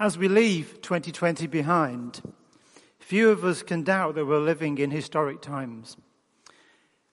As we leave 2020 behind, few of us can doubt that we're living in historic times.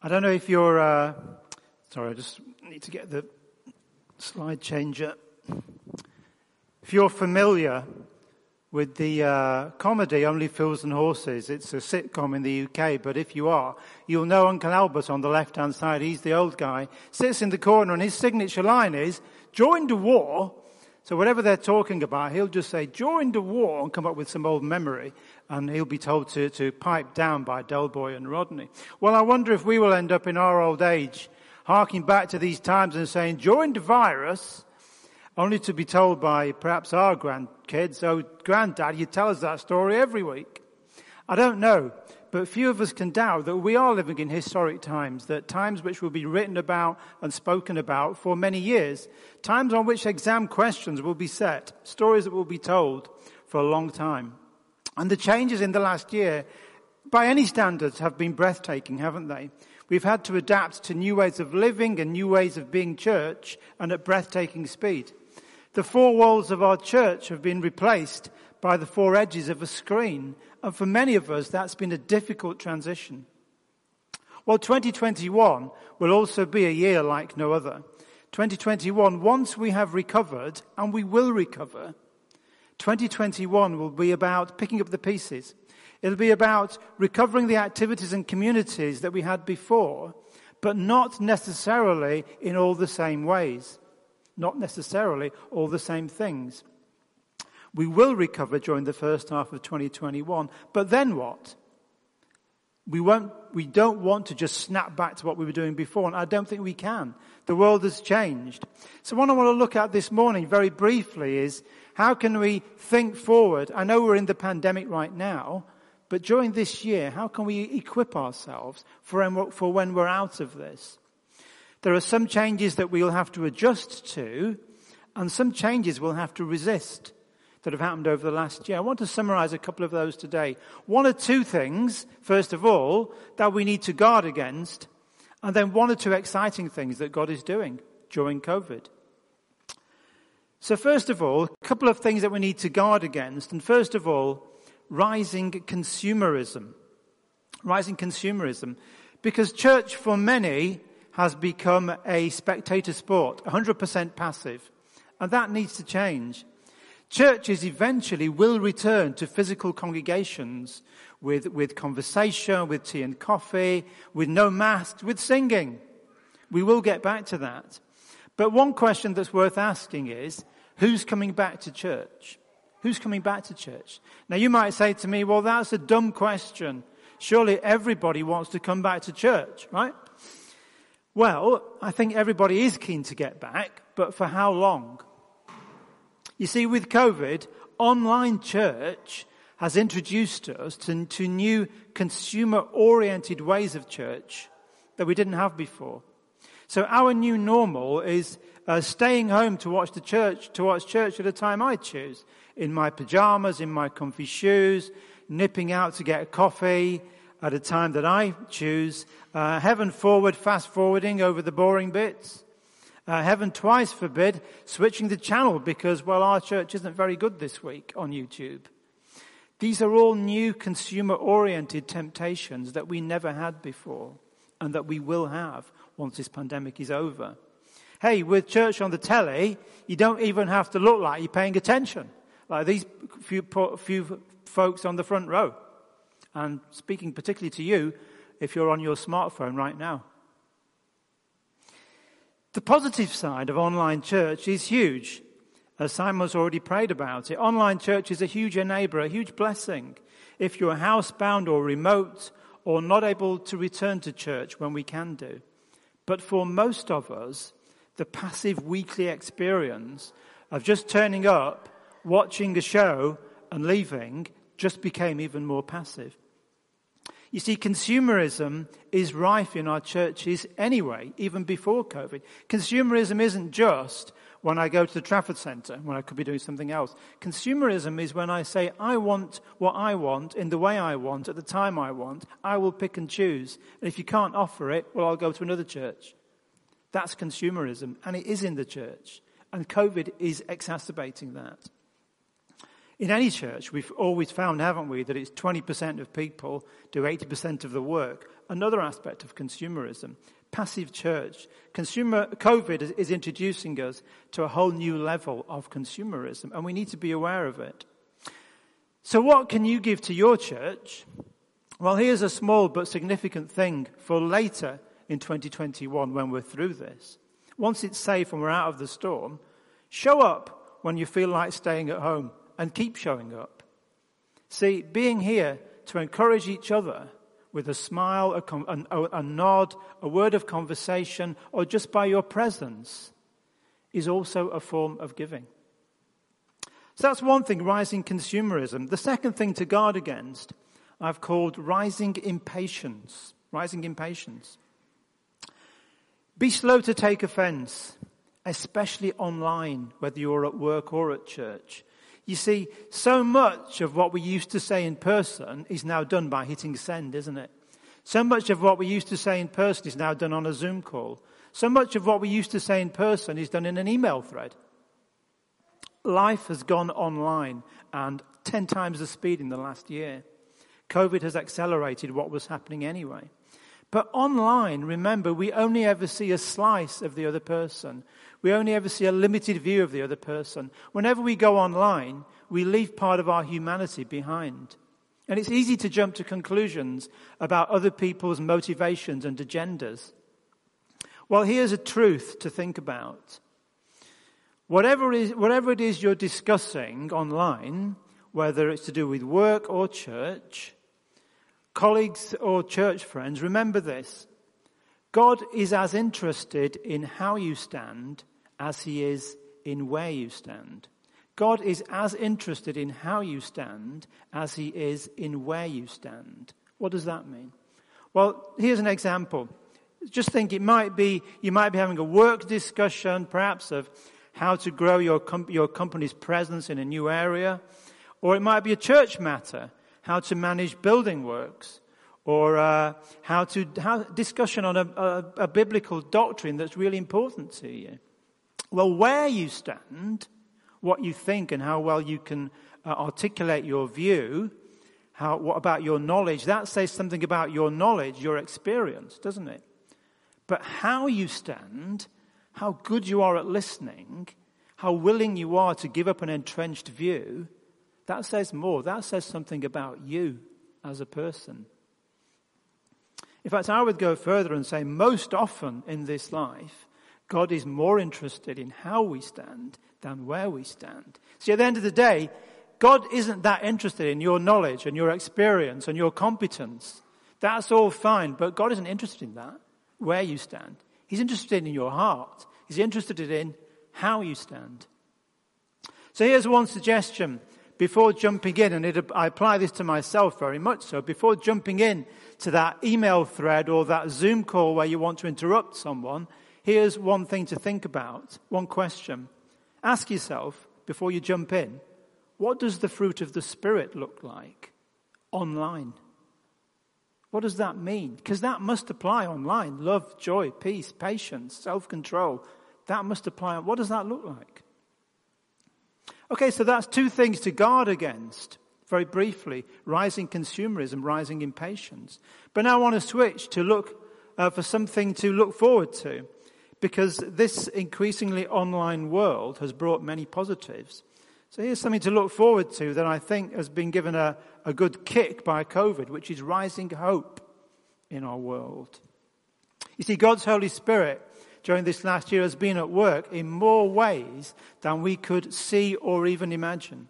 I don't know if you're, uh, sorry, I just need to get the slide changer. If you're familiar with the uh, comedy Only Fools and Horses, it's a sitcom in the UK, but if you are, you'll know Uncle Albert on the left hand side. He's the old guy, sits in the corner, and his signature line is, join the war so whatever they're talking about, he'll just say, during the war, and come up with some old memory, and he'll be told to, to pipe down by Del Boy and Rodney. Well, I wonder if we will end up in our old age, harking back to these times and saying, during the virus, only to be told by perhaps our grandkids, oh, granddad, you tell us that story every week. I don't know but few of us can doubt that we are living in historic times, that times which will be written about and spoken about for many years, times on which exam questions will be set, stories that will be told for a long time. And the changes in the last year, by any standards, have been breathtaking, haven't they? We've had to adapt to new ways of living and new ways of being church and at breathtaking speed. The four walls of our church have been replaced by the four edges of a screen and for many of us, that's been a difficult transition. Well, 2021 will also be a year like no other. 2021, once we have recovered, and we will recover, 2021 will be about picking up the pieces. It'll be about recovering the activities and communities that we had before, but not necessarily in all the same ways. Not necessarily all the same things. We will recover during the first half of 2021. But then what? We won't, we don't want to just snap back to what we were doing before. And I don't think we can. The world has changed. So what I want to look at this morning very briefly is how can we think forward? I know we're in the pandemic right now, but during this year, how can we equip ourselves for, for when we're out of this? There are some changes that we'll have to adjust to, and some changes we'll have to resist that have happened over the last year. I want to summarize a couple of those today. One or two things, first of all, that we need to guard against, and then one or two exciting things that God is doing during COVID. So first of all, a couple of things that we need to guard against, and first of all, rising consumerism. Rising consumerism. Because church for many has become a spectator sport, 100% passive. And that needs to change. Churches eventually will return to physical congregations with, with conversation, with tea and coffee, with no masks, with singing. We will get back to that. But one question that's worth asking is, who's coming back to church? Who's coming back to church? Now you might say to me, well, that's a dumb question. Surely everybody wants to come back to church, right? Well, I think everybody is keen to get back, but for how long? You see, with COVID, online church has introduced us to, to new consumer oriented ways of church that we didn't have before. So our new normal is uh, staying home to watch the church, to watch church at a time I choose. In my pajamas, in my comfy shoes, nipping out to get a coffee at a time that I choose, uh, heaven forward, fast forwarding over the boring bits. Uh, heaven twice forbid switching the channel because, well, our church isn't very good this week on YouTube. These are all new consumer oriented temptations that we never had before and that we will have once this pandemic is over. Hey, with church on the telly, you don't even have to look like you're paying attention. Like these few, few folks on the front row. And speaking particularly to you, if you're on your smartphone right now. The positive side of online church is huge. As Simon's already prayed about it, online church is a huge enabler, a huge blessing. If you're housebound or remote or not able to return to church when we can do. But for most of us, the passive weekly experience of just turning up, watching a show and leaving just became even more passive. You see, consumerism is rife in our churches anyway, even before COVID. Consumerism isn't just when I go to the Trafford Centre, when I could be doing something else. Consumerism is when I say, I want what I want in the way I want, at the time I want. I will pick and choose. And if you can't offer it, well, I'll go to another church. That's consumerism, and it is in the church. And COVID is exacerbating that. In any church, we've always found, haven't we, that it's 20% of people do 80% of the work. Another aspect of consumerism. Passive church. Consumer, COVID is introducing us to a whole new level of consumerism, and we need to be aware of it. So what can you give to your church? Well, here's a small but significant thing for later in 2021 when we're through this. Once it's safe and we're out of the storm, show up when you feel like staying at home and keep showing up. See, being here to encourage each other with a smile, a, a, a, nod, a word of conversation, or just by your presence is also a form of giving. So that's one thing, rising consumerism. The second thing to guard against, I've called rising impatience. Rising impatience. Be slow to take offense, especially online, whether you're at work or at church. You see, so much of what we used to say in person is now done by hitting send, isn't it? So much of what we used to say in person is now done on a Zoom call. So much of what we used to say in person is done in an email thread. Life has gone online and 10 times the speed in the last year. COVID has accelerated what was happening anyway. But online, remember, we only ever see a slice of the other person. We only ever see a limited view of the other person. Whenever we go online, we leave part of our humanity behind. And it's easy to jump to conclusions about other people's motivations and agendas. Well, here's a truth to think about. Whatever, is, whatever it is you're discussing online, whether it's to do with work or church, colleagues or church friends, remember this. God is as interested in how you stand as he is in where you stand. God is as interested in how you stand as he is in where you stand. What does that mean? Well, here's an example. Just think it might be, you might be having a work discussion, perhaps of how to grow your, com- your company's presence in a new area. Or it might be a church matter, how to manage building works or uh, how to how discussion on a, a, a biblical doctrine that's really important to you. Well, where you stand, what you think, and how well you can uh, articulate your view, how what about your knowledge? That says something about your knowledge, your experience, doesn't it? But how you stand, how good you are at listening, how willing you are to give up an entrenched view, that says more. That says something about you as a person. In fact, I would go further and say most often in this life, God is more interested in how we stand than where we stand. See, at the end of the day, God isn't that interested in your knowledge and your experience and your competence. That's all fine, but God isn't interested in that, where you stand. He's interested in your heart. He's interested in how you stand. So here's one suggestion before jumping in, and it, I apply this to myself very much so, before jumping in to that email thread or that Zoom call where you want to interrupt someone, here's one thing to think about, one question. Ask yourself, before you jump in, what does the fruit of the Spirit look like online? What does that mean? Because that must apply online. Love, joy, peace, patience, self-control. That must apply. What does that look like? Okay, so that's two things to guard against. Very briefly, rising consumerism, rising impatience. But now I want to switch to look uh, for something to look forward to. Because this increasingly online world has brought many positives. So here's something to look forward to that I think has been given a, a good kick by COVID, which is rising hope in our world. You see, God's Holy Spirit during this last year has been at work in more ways than we could see or even imagine.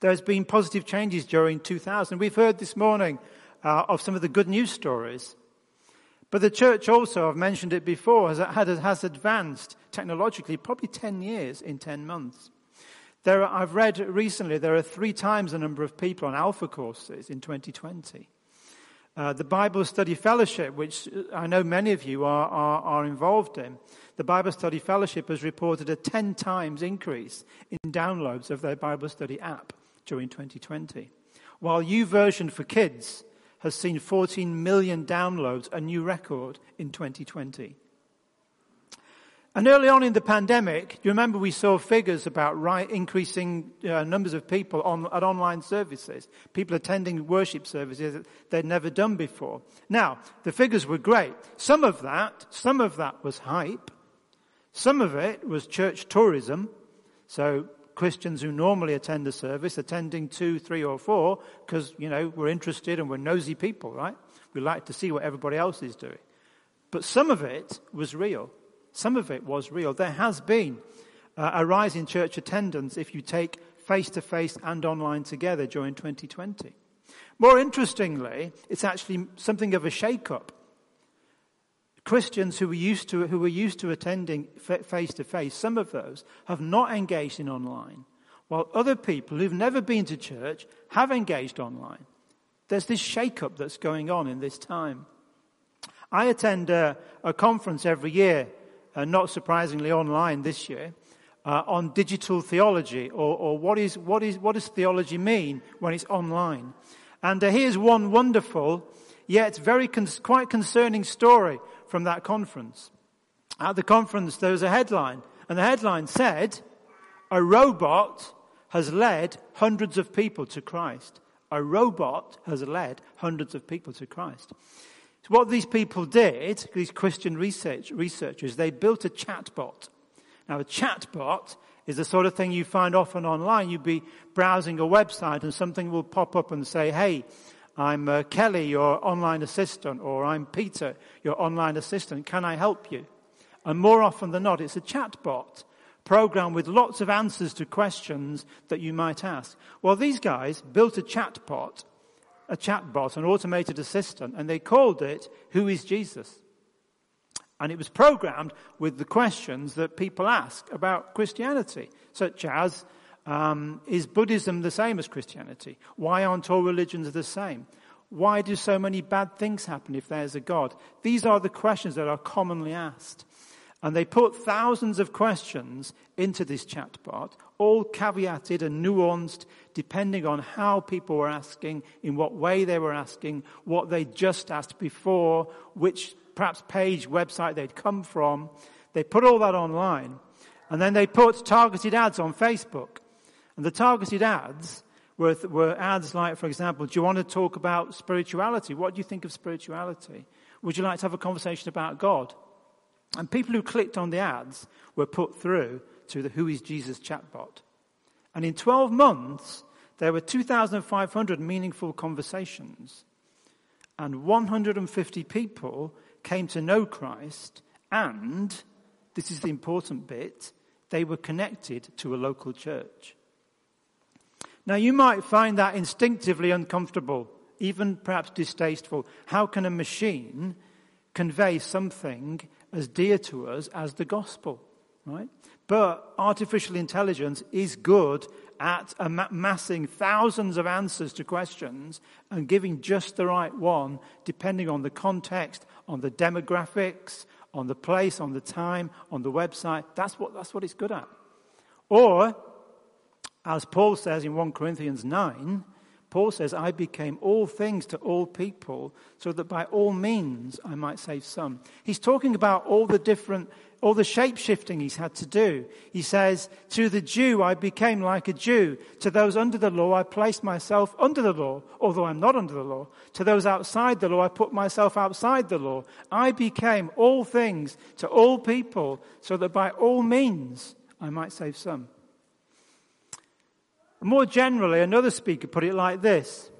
There's been positive changes during 2000. We've heard this morning uh, of some of the good news stories. But the church also, I've mentioned it before, has, has advanced technologically probably 10 years in 10 months. There are, I've read recently there are three times the number of people on alpha courses in 2020. Uh, the Bible Study Fellowship, which I know many of you are, are, are involved in, the Bible Study Fellowship has reported a 10 times increase in downloads of their Bible Study app during 2020. While YouVersion for Kids has seen 14 million downloads, a new record in 2020. And early on in the pandemic, you remember we saw figures about right, increasing uh, numbers of people on, at online services, people attending worship services that they'd never done before. Now, the figures were great. Some of that, some of that was hype. Some of it was church tourism. So Christians who normally attend the service attending two, three, or four because, you know, we're interested and we're nosy people, right? We like to see what everybody else is doing. But some of it was real. Some of it was real. There has been uh, a rise in church attendance if you take face to face and online together during 2020. More interestingly, it's actually something of a shake up. Christians who were used to, who were used to attending face to face, some of those have not engaged in online, while other people who've never been to church have engaged online. There's this shake up that's going on in this time. I attend a, a conference every year uh, not surprisingly online this year, uh, on digital theology, or, or, what, is, what, is, what does theology mean when it's online? And uh, here's one wonderful, yet very con- quite concerning story from that conference. At the conference, there was a headline, and the headline said, A robot has led hundreds of people to Christ. A robot has led hundreds of people to Christ. So what these people did, these Christian research, researchers, they built a chatbot. Now a chatbot is the sort of thing you find often online. You'd be browsing a website and something will pop up and say, hey, I'm uh, Kelly, your online assistant, or I'm Peter, your online assistant. Can I help you? And more often than not, it's a chatbot program with lots of answers to questions that you might ask. Well, these guys built a chatbot a chatbot, an automated assistant, and they called it Who is Jesus? And it was programmed with the questions that people ask about Christianity, such as, um, is Buddhism the same as Christianity? Why aren't all religions the same? Why do so many bad things happen if there's a God? These are the questions that are commonly asked. And they put thousands of questions into this chatbot, all caveated and nuanced depending on how people were asking, in what way they were asking, what they just asked before, which perhaps page, website they'd come from. They put all that online. And then they put targeted ads on Facebook. And the targeted ads were, were ads like, for example, do you want to talk about spirituality? What do you think of spirituality? Would you like to have a conversation about God? And people who clicked on the ads were put through to the Who is Jesus chatbot. And in 12 months, there were 2,500 meaningful conversations. And 150 people came to know Christ. And, this is the important bit, they were connected to a local church. Now, you might find that instinctively uncomfortable, even perhaps distasteful. How can a machine convey something as dear to us as the gospel, right? But artificial intelligence is good at amassing thousands of answers to questions and giving just the right one depending on the context, on the demographics, on the place, on the time, on the website. That's what, that's what it's good at. Or, as Paul says in 1 Corinthians 9, Paul says, I became all things to all people so that by all means I might save some. He's talking about all the different, all the shape shifting he's had to do. He says, to the Jew I became like a Jew. To those under the law I placed myself under the law, although I'm not under the law. To those outside the law I put myself outside the law. I became all things to all people so that by all means I might save some. More generally, another speaker put it like this.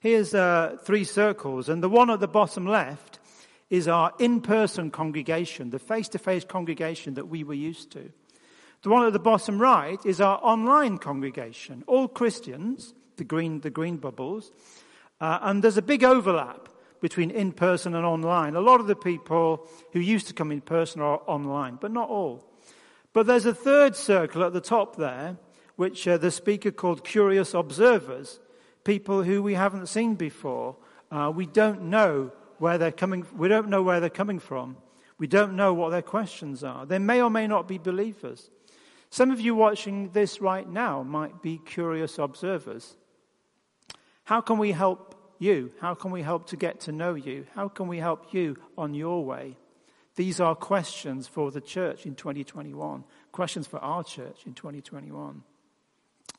Here's uh, three circles, and the one at the bottom left is our in-person congregation, the face-to-face congregation that we were used to. The one at the bottom right is our online congregation, all Christians, the green, the green bubbles, uh, and there's a big overlap between in-person and online. A lot of the people who used to come in person are online, but not all. But there's a third circle at the top there, which uh, the speaker called curious observers, people who we haven't seen before. Uh, we don't know where they're coming. We don't know where they're coming from. We don't know what their questions are. They may or may not be believers. Some of you watching this right now might be curious observers. How can we help you? How can we help to get to know you? How can we help you on your way? These are questions for the church in 2021, questions for our church in 2021.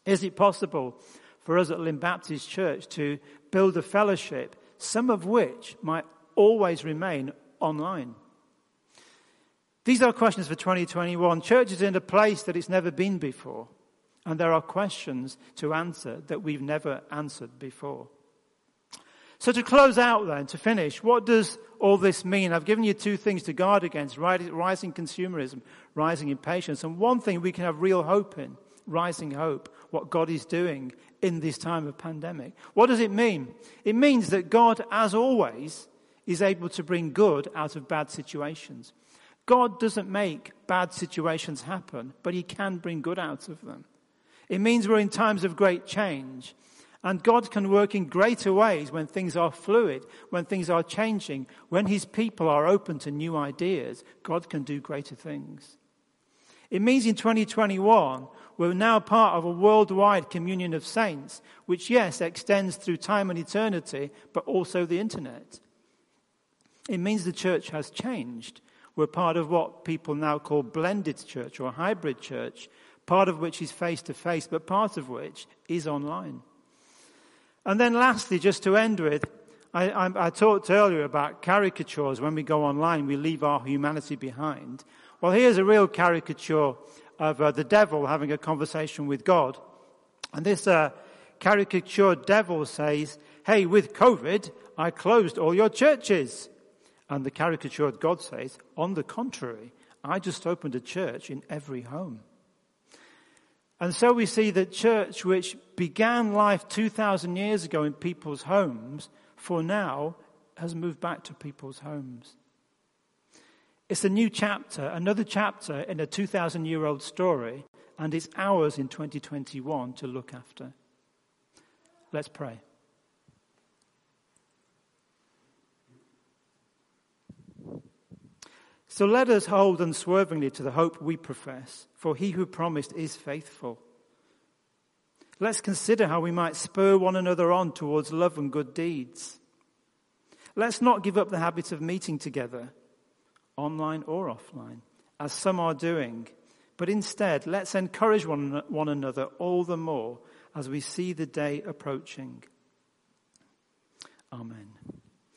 Is it possible for us at Lymm Baptist Church to build a fellowship, some of which might always remain online? These are questions for 2021. Church is in a place that it's never been before. And there are questions to answer that we've never answered before. So to close out then, to finish, what does all this mean? I've given you two things to guard against, rising consumerism, rising impatience. And one thing we can have real hope in, rising hope, what God is doing in this time of pandemic. What does it mean? It means that God, as always, is able to bring good out of bad situations. God doesn't make bad situations happen, but He can bring good out of them. It means we're in times of great change. And God can work in greater ways when things are fluid, when things are changing, when His people are open to new ideas. God can do greater things. It means in 2021, we're now part of a worldwide communion of saints, which, yes, extends through time and eternity, but also the internet. It means the church has changed. We're part of what people now call blended church or hybrid church, part of which is face to face, but part of which is online. And then lastly, just to end with, I, I, I, talked earlier about caricatures. When we go online, we leave our humanity behind. Well, here's a real caricature of uh, the devil having a conversation with God. And this uh, caricatured devil says, Hey, with COVID, I closed all your churches. And the caricatured God says, On the contrary, I just opened a church in every home. And so we see that church, which began life 2,000 years ago in people's homes, for now has moved back to people's homes. It's a new chapter, another chapter in a 2,000 year old story, and it's ours in 2021 to look after. Let's pray. So let us hold unswervingly to the hope we profess, for he who promised is faithful. Let's consider how we might spur one another on towards love and good deeds. Let's not give up the habit of meeting together, online or offline, as some are doing, but instead let's encourage one, one another all the more as we see the day approaching. Amen.